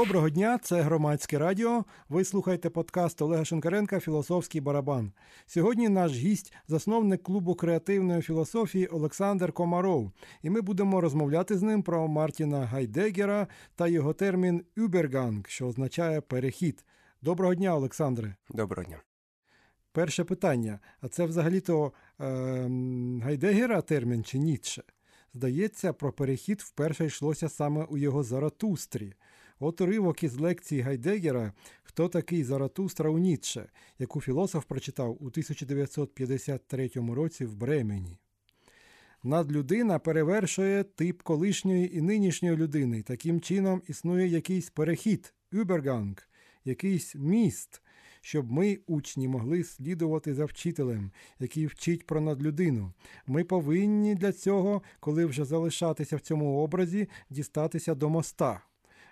Доброго дня, це громадське радіо. Ви слухаєте подкаст Олега Шенкаренка Філософський барабан. Сьогодні наш гість, засновник клубу креативної філософії Олександр Комаров. І ми будемо розмовляти з ним про Мартіна Гайдегера та його термін «Übergang», що означає перехід. Доброго дня, Олександре. Доброго дня. Перше питання: а це взагалі-то е, Гайдегера термін чи Ніцше? Здається, про перехід вперше йшлося саме у його Заратустрі. От уривок із лекції Гайдегера Хто такий Заратустра у Ніцше, яку філософ прочитав у 1953 році в Бремені. Надлюдина перевершує тип колишньої і нинішньої людини. Таким чином існує якийсь перехід, Übergang, якийсь міст, щоб ми, учні, могли слідувати за вчителем, який вчить про надлюдину. Ми повинні для цього, коли вже залишатися в цьому образі, дістатися до моста.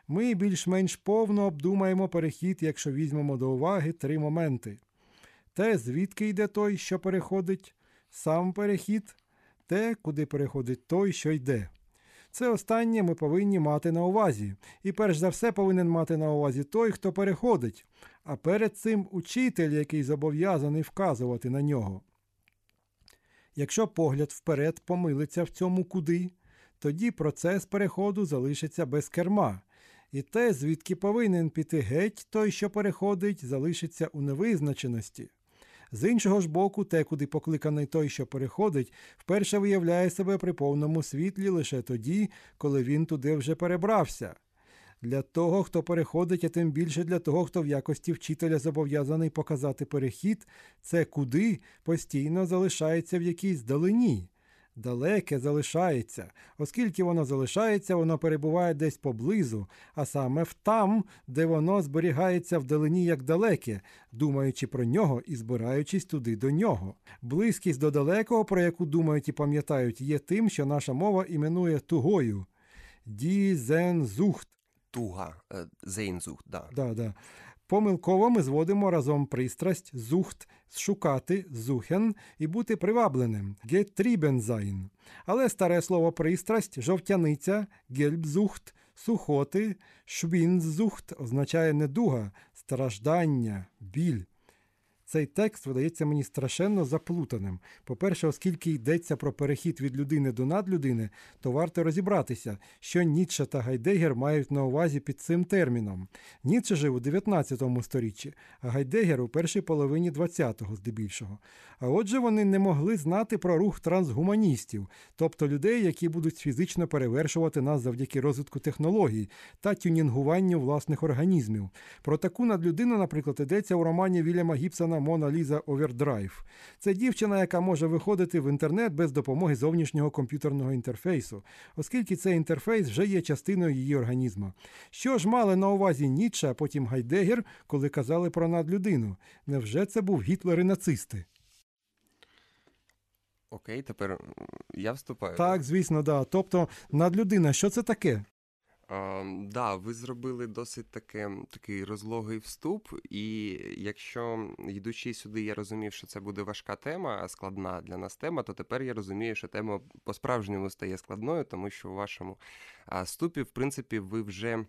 Ми більш-менш повно обдумаємо перехід, якщо візьмемо до уваги три моменти: те, звідки йде той, що переходить, сам перехід, те, куди переходить той, що йде. Це останнє ми повинні мати на увазі. І перш за все повинен мати на увазі той, хто переходить, а перед цим учитель, який зобов'язаний вказувати на нього. Якщо погляд вперед помилиться в цьому куди, тоді процес переходу залишиться без керма, і те, звідки повинен піти геть, той, що переходить, залишиться у невизначеності. З іншого ж боку, те, куди покликаний той, що переходить, вперше виявляє себе при повному світлі лише тоді, коли він туди вже перебрався. Для того, хто переходить, а тим більше для того, хто в якості вчителя зобов'язаний показати перехід, це куди постійно залишається в якійсь далині далеке залишається. Оскільки воно залишається, воно перебуває десь поблизу, а саме в там, де воно зберігається вдалині як далеке, думаючи про нього і збираючись туди до нього. Близькість до далекого, про яку думають і пам'ятають, є тим, що наша мова іменує тугою. Дізензухт. Туга, зейнзухт, да. Да, да. Помилково ми зводимо разом пристрасть, зухт, шукати, зухен і бути привабленим гетрібензайн. Але старе слово пристрасть, жовтяниця, гельбзухт, сухоти, швінзухт означає недуга, страждання, біль. Цей текст видається мені страшенно заплутаним. По-перше, оскільки йдеться про перехід від людини до надлюдини, то варто розібратися, що Ніцше та Гайдегер мають на увазі під цим терміном. Ніцше жив у 19 сторіччі, а Гайдегер у першій половині 20-го здебільшого. А отже, вони не могли знати про рух трансгуманістів, тобто людей, які будуть фізично перевершувати нас завдяки розвитку технологій та тюнінгуванню власних організмів. Про таку надлюдину, наприклад, йдеться у романі Вільяма Гібсона Мона Ліза Овердрайв. Це дівчина, яка може виходити в інтернет без допомоги зовнішнього комп'ютерного інтерфейсу, оскільки цей інтерфейс вже є частиною її організму. Що ж мали на увазі Ніцше, а потім Гайдегер, коли казали про надлюдину? Невже це був Гітлер і нацисти? Окей, тепер я вступаю. Так, звісно, да. Тобто надлюдина, що це таке? Так, да, ви зробили досить таке, такий розлогий вступ, і якщо йдучи сюди, я розумів, що це буде важка тема, складна для нас тема, то тепер я розумію, що тема по-справжньому стає складною, тому що у вашому вступі, в принципі, ви вже.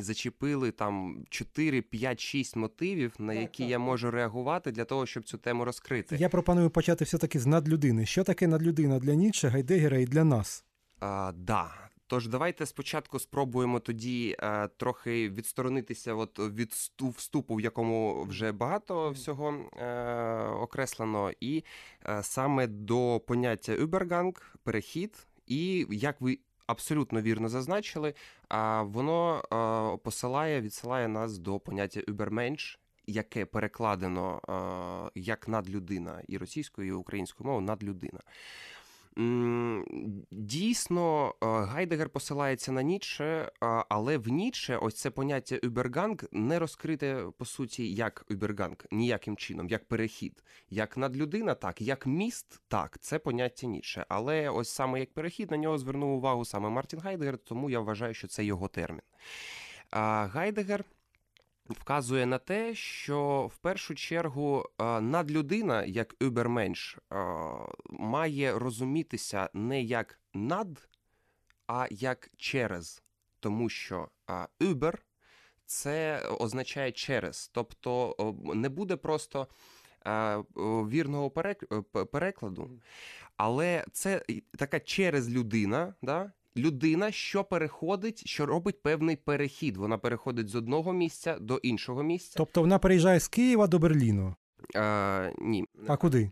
Зачепили там 4, 5, 6 мотивів, на які так, я можу реагувати для того, щоб цю тему розкрити. Я пропоную почати все-таки з надлюдини. Що таке надлюдина для Ніцше, Гайдегера і для нас? А, Да, Тож давайте спочатку спробуємо тоді е, трохи відсторонитися от від вступу, в якому вже багато всього е, окреслено, і е, саме до поняття Übergang, перехід, і як ви абсолютно вірно зазначили, е, воно е, посилає, відсилає нас до поняття Übermensch, яке перекладено е, як надлюдина і російською, і українською мовою надлюдина. Дійсно, е, Гайдегер посилається на Ніцше, е, але в Ніцше ось це поняття Übergang не розкрите по суті як Übergang, ніяким чином, як перехід, як надлюдина, так, як міст, так, це поняття Ніцше. Але ось саме як перехід на нього звернув увагу саме Мартін Гайдегер, тому я вважаю, що це його термін. Гайдегер вказує на те, що в першу чергу е, надлюдина, як Übermensch, е, має розумітися не як над, а як через. Тому що Uber це означає через. Тобто не буде просто е, вірного перек- е, перекладу, але це така через людина, да? Людина, що переходить, що робить певний перехід. Вона переходить з одного місця до іншого місця. Тобто вона переїжджає з Києва до Берліну. Е, ні. А куди?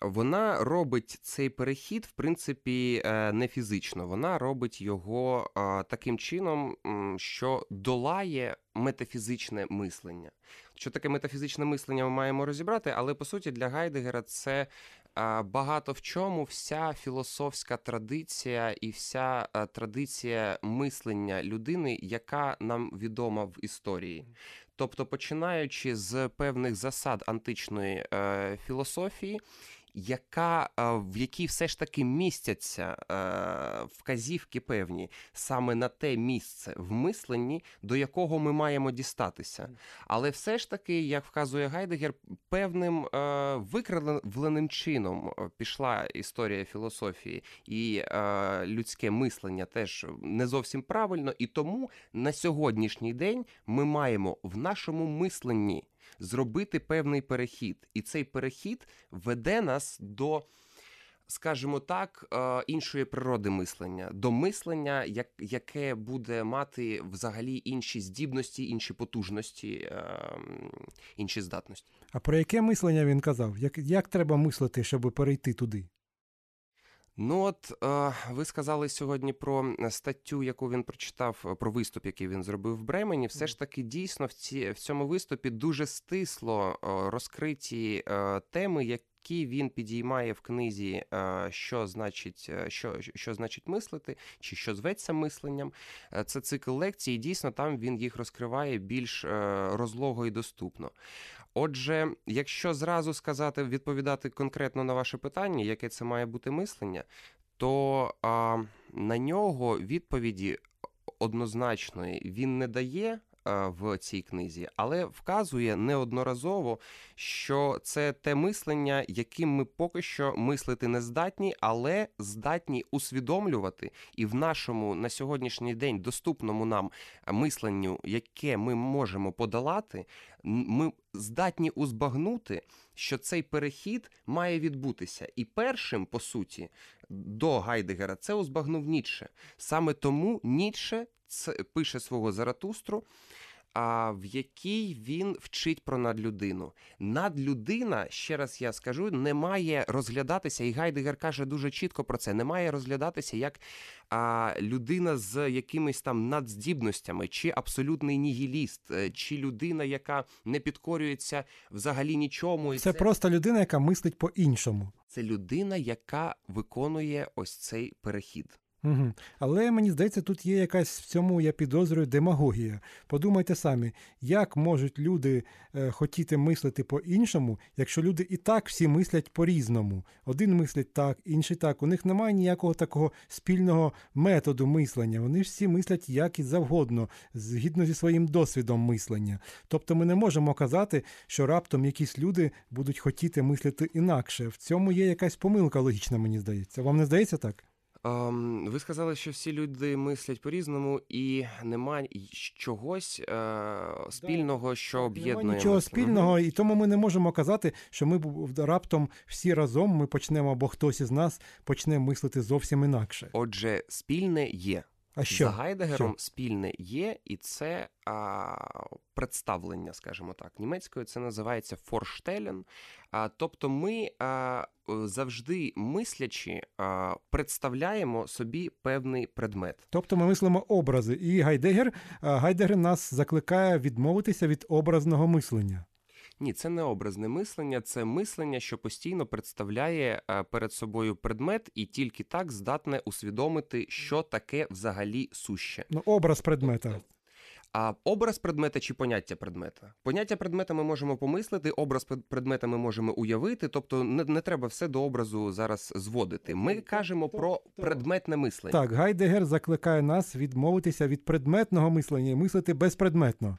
Вона робить цей перехід, в принципі, е, не фізично. Вона робить його е, таким чином, що долає метафізичне мислення. Що таке метафізичне мислення, ми маємо розібрати, але по суті для Гайдегера це багато в чому вся філософська традиція і вся е, традиція мислення людини, яка нам відома в історії. Тобто, починаючи з певних засад античної е, філософії, яка, е, в якій все ж таки містяться е, вказівки певні саме на те місце в мисленні, до якого ми маємо дістатися. Але все ж таки, як вказує Гайдегер, певним е, викривленим чином пішла історія філософії і людське мислення теж не зовсім правильно, і тому на сьогоднішній день ми маємо в нашому мисленні зробити певний перехід, і цей перехід веде нас до. Скажімо так, е, іншої природи мислення, до мислення, яке буде мати взагалі інші здібності, інші потужності, е, інші здатності. А про яке мислення він казав? Як, як треба мислити, щоб перейти туди? Ну от е, ви сказали сьогодні про статтю, яку він прочитав, е, про виступ, який він зробив в Бремені. Все ж таки, дійсно, в ці в цьому виступі дуже стисло е, розкриті е, теми, які він підіймає в книзі, е, що значить, е, що, що значить мислити, чи що зветься мисленням. Е, Це цикл лекцій. і Дійсно, там він їх розкриває більш е, розлого і доступно. Отже, якщо зразу сказати, відповідати конкретно на ваше питання, яке це має бути мислення, то а, на нього відповіді однозначної він не дає в цій книзі, але вказує неодноразово, що це те мислення, яким ми поки що мислити не здатні, але здатні усвідомлювати і в нашому на сьогоднішній день доступному нам мисленню, яке ми можемо подолати, ми здатні узбагнути, що цей перехід має відбутися. І першим, по суті, до Гайдегера це узбагнув Ніцше. Саме тому Ніцше пише свого Заратустру, а в якій він вчить про надлюдину. Надлюдина, ще раз я скажу, не має розглядатися, і Гайдегер каже дуже чітко про це: не має розглядатися як а, людина з якимись там надздібностями, чи абсолютний нігіліст, е, чи людина, яка не підкорюється взагалі нічому. І Це просто людина, яка мислить по-іншому. це людина, яка виконує ось цей перехід. Угу. Але мені здається, тут є якась в цьому, я підозрюю, демагогія. Подумайте самі, як можуть люди е, хотіти мислити по-іншому, якщо люди і так всі мислять по-різному. Один мислить так, інший так. У них немає ніякого такого спільного методу мислення. Вони всі мислять як і завгодно, згідно зі своїм досвідом мислення. Тобто ми не можемо казати, що раптом якісь люди будуть хотіти мислити інакше. В цьому є якась помилка логічна, мені здається. Вам не здається так? Ви сказали, що всі люди мислять по-різному, і немає чогось е, спільного, що об'єднує. Немає нічого спільного, і тому ми не можемо казати, що ми раптом всі разом ми почнемо, або хтось із нас почне мислити зовсім інакше. Отже, спільне є. А що? За Гайдегером спільне є, і це а, представлення, скажімо так. Німецькою це називається Vorstellen. А, тобто ми а, завжди мислячи а, представляємо собі певний предмет. Тобто ми мислимо образи, і Гайдегер, а, Гайдегер нас закликає відмовитися від образного мислення. Ні, це не образне мислення, це мислення, що постійно представляє е, перед собою предмет, і тільки так здатне усвідомити, що таке взагалі суще. Ну, образ предмета. А образ предмета чи поняття предмета? Поняття предмета ми можемо помислити, образ предмета ми можемо уявити, тобто не, не треба все до образу зараз зводити. Ми кажемо про предметне мислення. Так, Гайдегер закликає нас відмовитися від предметного мислення і мислити безпредметно.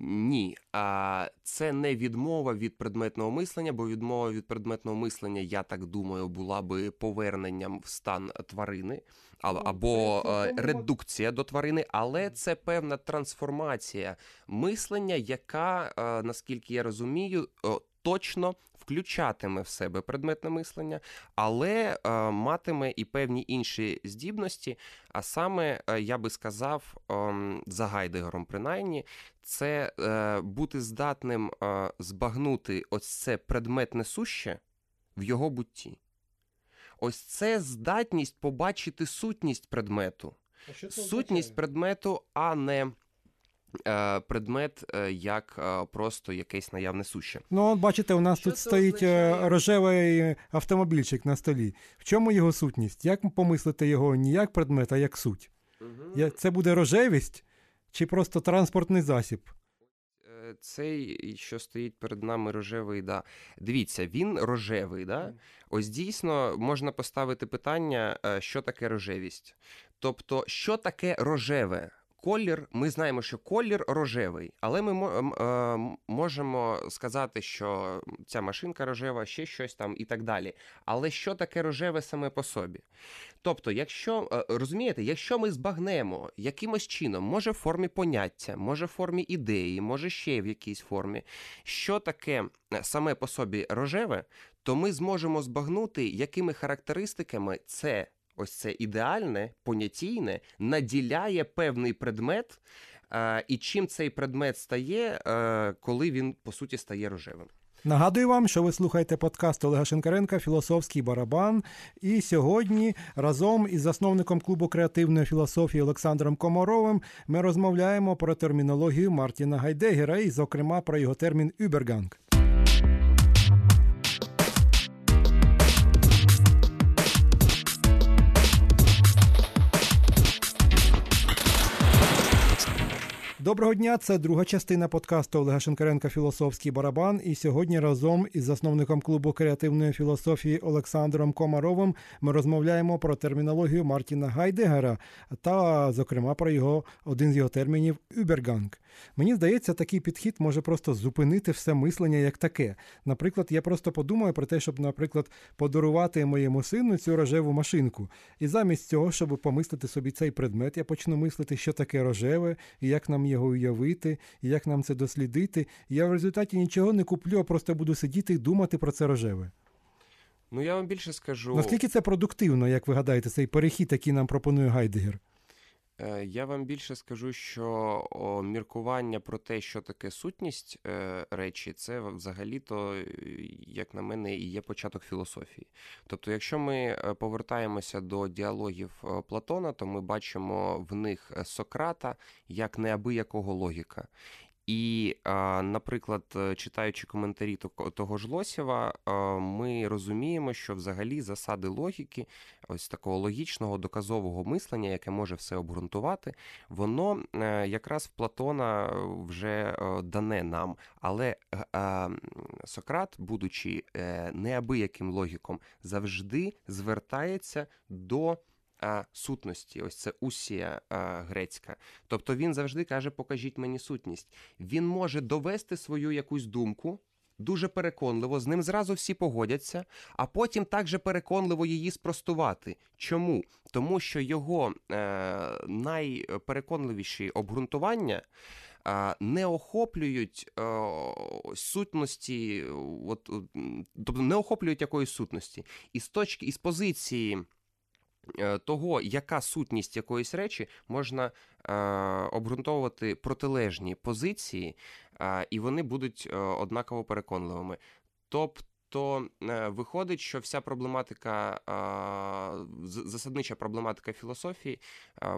Ні, а це не відмова від предметного мислення, бо відмова від предметного мислення, я так думаю, була би поверненням в стан тварини або е, редукція до тварини, але це певна трансформація мислення, яка, е, наскільки я розумію, точно включатиме в себе предметне мислення, але е, матиме і певні інші здібності. А саме, е, я би сказав, ем, за Гайдегером, принаймні, це е, бути здатним е, збагнути ось це предметне суще в його бутті. Ось це здатність побачити сутність предмету. Сутність предмету, а не е, предмет е, як е, просто якесь наявне суще. Ну, от бачите, у нас Що тут стоїть е, означає? рожевий автомобільчик на столі. В чому його сутність? Як помислити його не як предмет, а як суть? Я- Це буде рожевість чи просто транспортний засіб? Е, Цей, що стоїть перед нами рожевий, да. Дивіться, він рожевий, да? Ось дійсно можна поставити питання, е, що таке рожевість. Тобто, що таке рожеве? Колір, ми знаємо, що колір рожевий, але ми е, можемо сказати, що ця машинка рожева, ще щось там і так далі. Але що таке рожеве саме по собі? Тобто, якщо е, розумієте, якщо ми збагнемо якимось чином, може в формі поняття, може в формі ідеї, може ще в якійсь формі, що таке е, саме по собі рожеве, то ми зможемо збагнути, якими характеристиками це ось це ідеальне, понятійне наділяє певний предмет, е, і чим цей предмет стає, е, коли він по суті стає рожевим. Нагадую вам, що ви слухаєте подкаст Олега Шенкаренка Філософський барабан. І сьогодні разом із засновником клубу креативної філософії Олександром Комаровим ми розмовляємо про термінологію Мартіна Гайдегера і, зокрема, про його термін «Übergang». Доброго дня, це друга частина подкасту Олега Шенкаренка Філософський барабан. І сьогодні разом із засновником клубу креативної філософії Олександром Комаровим ми розмовляємо про термінологію Мартіна Гайдегера та, зокрема, про його один з його термінів «Übergang». Мені здається, такий підхід може просто зупинити все мислення як таке. Наприклад, я просто подумаю про те, щоб, наприклад, подарувати моєму сину цю рожеву машинку. І замість цього, щоб помислити собі цей предмет, я почну мислити, що таке рожеве, і як нам його уявити, і як нам це дослідити. І я в результаті нічого не куплю, а просто буду сидіти і думати про це рожеве. Ну я вам більше скажу. Наскільки це продуктивно, як ви гадаєте, цей перехід, який нам пропонує Гайдегер? Е, Я вам більше скажу, що міркування про те, що таке сутність е, речі, це взагалі-то, е, як на мене, і є початок філософії. Тобто, якщо ми повертаємося до діалогів Платона, то ми бачимо в них Сократа як неабиякого логіка. І, наприклад, е, читаючи коментарі того- ж Лосєва, ми розуміємо, що взагалі засади логіки, ось такого логічного доказового мислення, яке може все обґрунтувати, воно е, якраз в Платона е, вже дане нам. Але Сократ, будучи неабияким логіком, завжди звертається до. Сутності, ось це усія грецька. Тобто він завжди каже: покажіть мені сутність. Він може довести свою якусь думку дуже переконливо, з ним зразу всі погодяться, а потім також переконливо її спростувати. Чому? Тому що його е, найпереконливіші обґрунтування. е, Не охоплюють е, сутності, от, тобто не охоплюють якоїсь сутності. І з точки із позиції того, яка сутність якоїсь речі, можна е, обґрунтовувати протилежні позиції, е, і вони будуть е, однаково переконливими. Тобто. Е, виходить, що вся проблематика, засаднича проблематика філософії,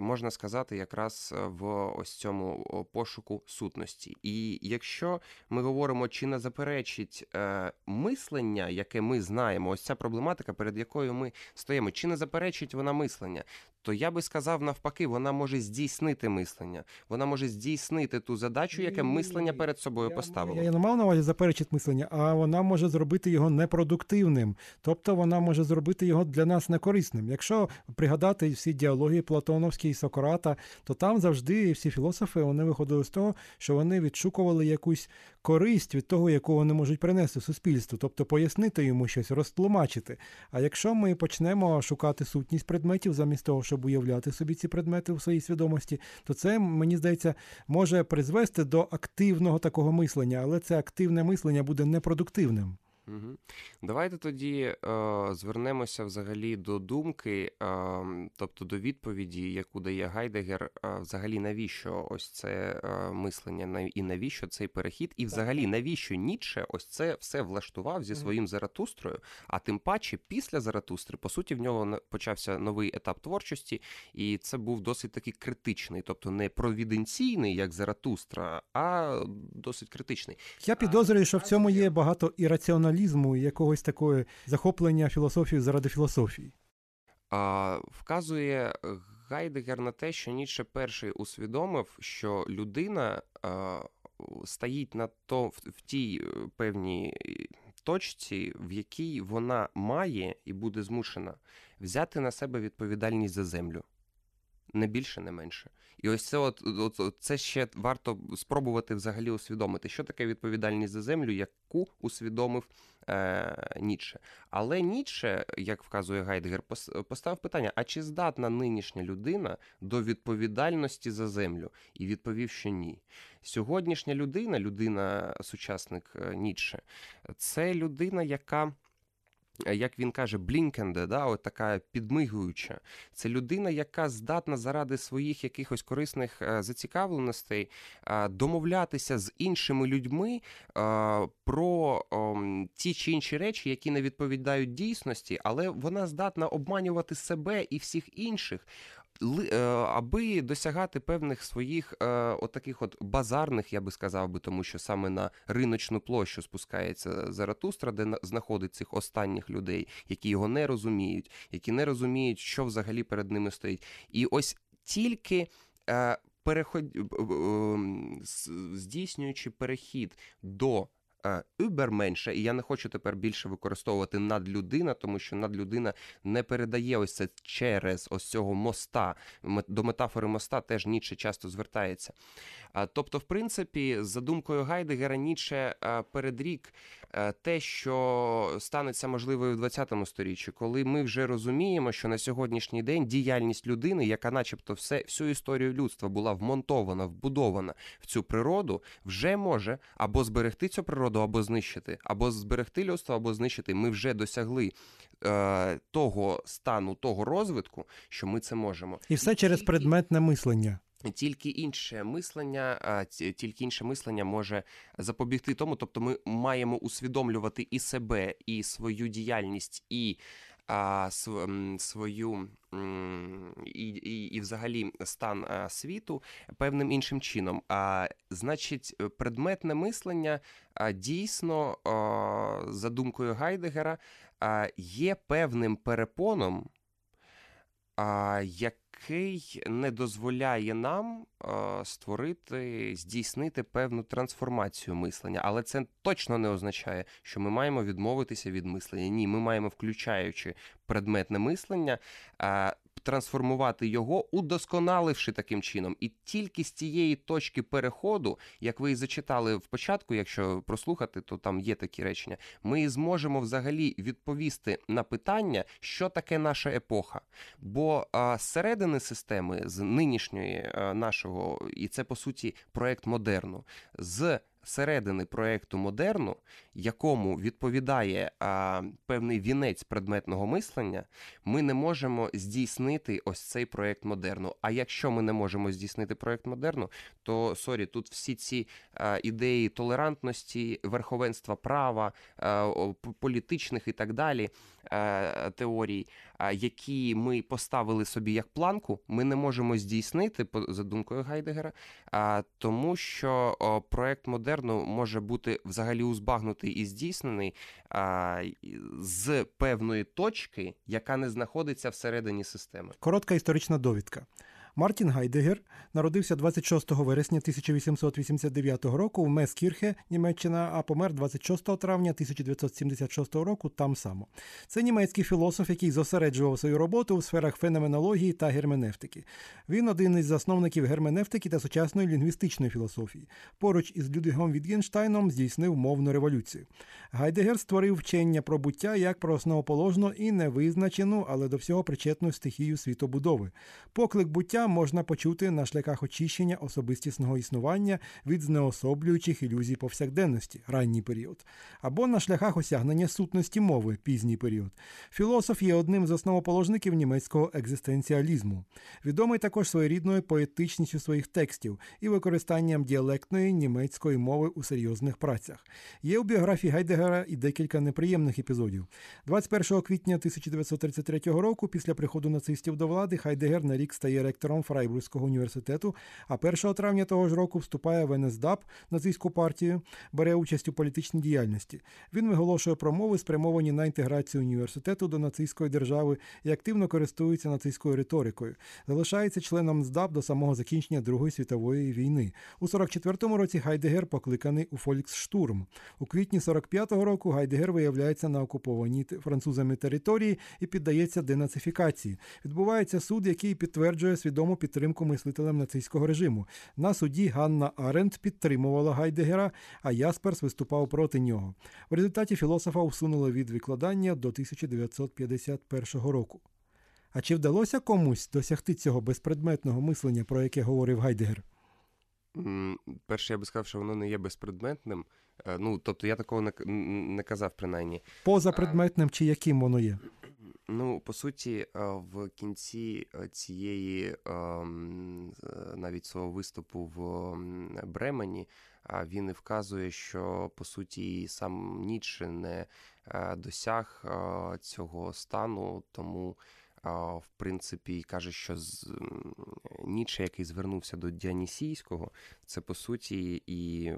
можна сказати, якраз е, в ось цьому пошуку сутності. І якщо ми говоримо, чи не заперечить е, мислення, яке ми знаємо, ось ця проблематика, перед якою ми стоїмо, чи не заперечить вона мислення, то я би сказав навпаки, вона може здійснити мислення. Вона може здійснити ту задачу, яке мислення перед собою Я- поставило. Я не мав на увазі заперечити мислення, а вона може зробити його непродуктивним. Тобто вона може зробити його для нас некорисним. Якщо пригадати всі діалоги Платоновські і Сократа, то там завжди всі філософи вони виходили з того, що вони відшукували якусь користь від того, яку вони можуть принести суспільству, тобто пояснити йому щось, розтлумачити. А якщо ми почнемо шукати сутність предметів замість того, щоб уявляти собі ці предмети в своїй свідомості, то це, мені здається, може призвести до активного такого мислення, але це активне мислення буде непродуктивним. Угу. Давайте тоді е, звернемося взагалі до думки, е, тобто до відповіді, яку дає Гайдегер, е, взагалі навіщо ось це е, мислення, і навіщо цей перехід, і взагалі навіщо Ніцше ось це все влаштував зі своїм Заратустрою, а тим паче після Заратустри, по суті, в нього почався новий етап творчості, і це був досить таки критичний, тобто не провіденційний, як Заратустра, а досить критичний. Я підозрюю, що в цьому є багато ірраціоналізму і якогось такого захоплення філософією заради філософії. А, вказує Гайдегер на те, що Ніцше перший усвідомив, що людина а, стоїть на то в, в тій е, певній точці, в якій вона має і буде змушена взяти на себе відповідальність за землю. Не більше, не менше. І ось це, от, от, це ще варто спробувати взагалі усвідомити, що таке відповідальність за землю, яку усвідомив е, Ніцше. Але Ніцше, як вказує Гайдгер, поставив питання: а чи здатна нинішня людина до відповідальності за землю? І відповів, що ні. Сьогоднішня людина, людина, сучасник е, Ніцше, це людина, яка. Е, Як він каже, блінкенде, да, от така підмигуюча. Це людина, яка здатна заради своїх якихось корисних е, зацікавленостей е, домовлятися з іншими людьми про ті чи інші речі, які не відповідають дійсності, але вона здатна обманювати себе і всіх інших. Е, Аби досягати певних своїх е, отаких от базарних, я би сказав би, тому що саме на риночну площу спускається Заратустра, де на- знаходить цих останніх людей, які його не розуміють, які не розуміють, що взагалі перед ними стоїть. І ось тільки е, переход... здійснюючи перехід до е, Übermensch, і я не хочу тепер більше використовувати надлюдина, тому що надлюдина не передає ось це через ось цього моста. До метафори моста теж Ніцше часто звертається. Тобто, в принципі, за думкою Гайдегера, Ніцше передрік те, що станеться можливо в 20 сторіччі, коли ми вже розуміємо, що на сьогоднішній день діяльність людини, яка, начебто, все всю історію людства була вмонтована, вбудована в цю природу, вже може або зберегти цю природу, або знищити, або зберегти людство, або знищити. Ми вже досягли е, того стану, того розвитку, що ми це можемо. І все через предметне мислення. тільки інше мислення, тільки інше мислення може запобігти тому. Тобто, ми маємо усвідомлювати і себе, і свою діяльність, і а, свою і, і, і взагалі стан світу певним іншим чином. А значить, предметне мислення дійсно, за думкою Гайдегера, є певним перепоном а, який не дозволяє нам е, створити, здійснити певну трансформацію мислення. Але це точно не означає, що ми маємо відмовитися від мислення. Ні, ми маємо, включаючи предметне мислення, трансформувати його, удосконаливши таким чином. І тільки з цієї точки переходу, як ви і зачитали в початку, якщо прослухати, то там є такі речення, ми зможемо взагалі відповісти на питання, що таке наша епоха. Бо а, зсередини системи, з нинішньої а, нашого, і це по суті проект модерну, зсередини проекту модерну, якому відповідає а, певний вінець предметного мислення, ми не можемо здійснити ось цей проект модерну. А якщо ми не можемо здійснити проект модерну, то sorry, тут всі ці а, ідеї толерантності, верховенства права, а, політичних і так далі теорій, які ми поставили собі як планку, ми не можемо здійснити за думкою Гайдегера, тому що проект модерну може бути взагалі узбагнутий і здійснений з певної точки, яка не знаходиться всередині системи. Коротка історична довідка. Мартін Гайдегер народився 26 вересня 1889 року в Мескірхе, Німеччина, а помер 26 травня 1976 року там само. Це німецький філософ, який зосереджував свою роботу у сферах феноменології та герменевтики. Він один із засновників герменевтики та сучасної лінгвістичної філософії. Поруч із Людвігом Вітгенштайном здійснив мовну революцію. Гайдегер створив вчення про буття як про основоположну і невизначену, але до всього причетну стихію світобудови. Поклик буття можна почути на шляхах очищення особистісного існування від знеособлюючих ілюзій повсякденності ранній період, або на шляхах осягнення сутності мови пізній період. Філософ є одним з основоположників німецького екзистенціалізму. Відомий також своєрідною поетичністю своїх текстів і використанням діалектної німецької мови у серйозних працях. Є у біографії Гайдегера і декілька неприємних епізодів. 21 квітня 1933 року, після приходу нацистів до влади, Хайдегер на рік стає ректором Фрайбурзького університету, а 1 травня того ж року вступає в НСДАП, нацистську партію, бере участь у політичній діяльності. Він виголошує промови, спрямовані на інтеграцію університету до нацистської держави і активно користується нацистською риторикою. Залишається членом НСДАП до самого закінчення Другої світової війни. У 44-му році Гайдегер покликаний у Фольксштурм. У квітні 45-го року Гайдегер виявляється на окупованій французами території і піддається денацифікації. Відбувається суд, який підтверджує свідому підтримку мислителем нацистського режиму. На суді Ганна Аренд підтримувала Гайдегера, а Ясперс виступав проти нього. В результаті філософа усунули від викладання до 1951 року. А чи вдалося комусь досягти цього безпредметного мислення, про яке говорив Гайдегер? Перше, я би сказав, що воно не є безпредметним. Е, Ну, тобто я такого не, не казав, принаймні. Позапредметним чи яким воно є? Ну, по суті, е, в кінці е, цієї ем, е, навіть свого виступу в ем, Бремені він і вказує, що по суті сам Ніцше не е, досяг е, цього стану, тому. В принципі, каже, що з який звернувся до Діанісійського, це по суті і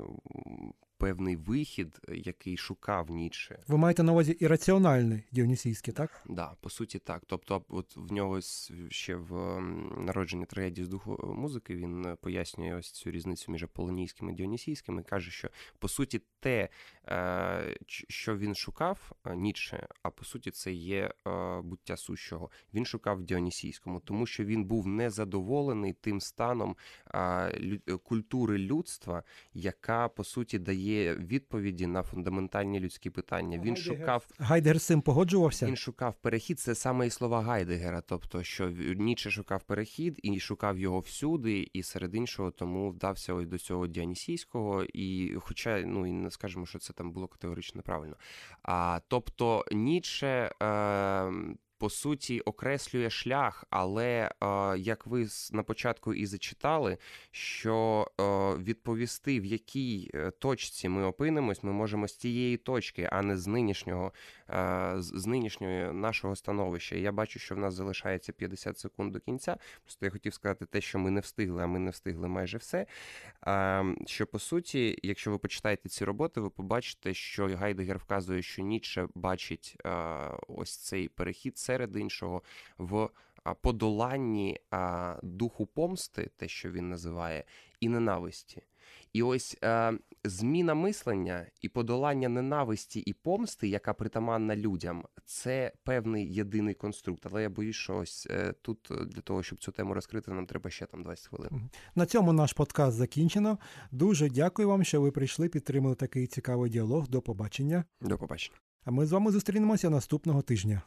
певний вихід, який шукав Ніцше. Ви маєте на увазі ірраціональне Діонісійське, так? Да, по суті, так. Тобто, от в нього ще в народженні трагедії з духу е, музики він е, пояснює ось цю різницю між аполлонійським і діонісійським і каже, що по суті те, е, що він шукав е, Ніцше, а по суті, це є е, буття сущого. Він шукав в діонісійському, тому що він був незадоволений тим станом е, е, культури людства, яка по суті дає відповіді на фундаментальні людські питання. Він Гайдегер шукав Гайдегер з цим погоджувався? він шукав перехід, це саме і слова Гайдегера, тобто, що Ніцше шукав перехід і шукав його всюди, і серед іншого тому вдався ось до цього Діонісійського, і хоча ну і не скажемо, що це там було категорично неправильно. А тобто Ніцше. Е, по суті, окреслює шлях, але е, як ви на початку і зачитали, що е, відповісти, в якій е, точці ми опинимось, ми можемо з тієї точки, а не з нинішнього з нинішнього нашого становища. Я бачу, що в нас залишається 50 секунд до кінця. Просто я хотів сказати те, що ми не встигли, а ми не встигли майже все. Що по суті, якщо ви почитаєте ці роботи, ви побачите, що Гайдегер вказує, що Ніцше бачить ось цей перехід серед іншого в подоланні духу помсти, те, що він називає, і ненависті. І ось е, зміна мислення і подолання ненависті і помсти, яка притаманна людям, це певний єдиний конструкт. Але я боюсь, що ось е, тут е, для того, щоб цю тему розкрити, нам треба ще там 20 хвилин. На цьому наш подкаст закінчено. Дуже дякую вам, що ви прийшли, підтримали такий цікавий діалог. До побачення. До побачення. А ми з вами зустрінемося наступного тижня.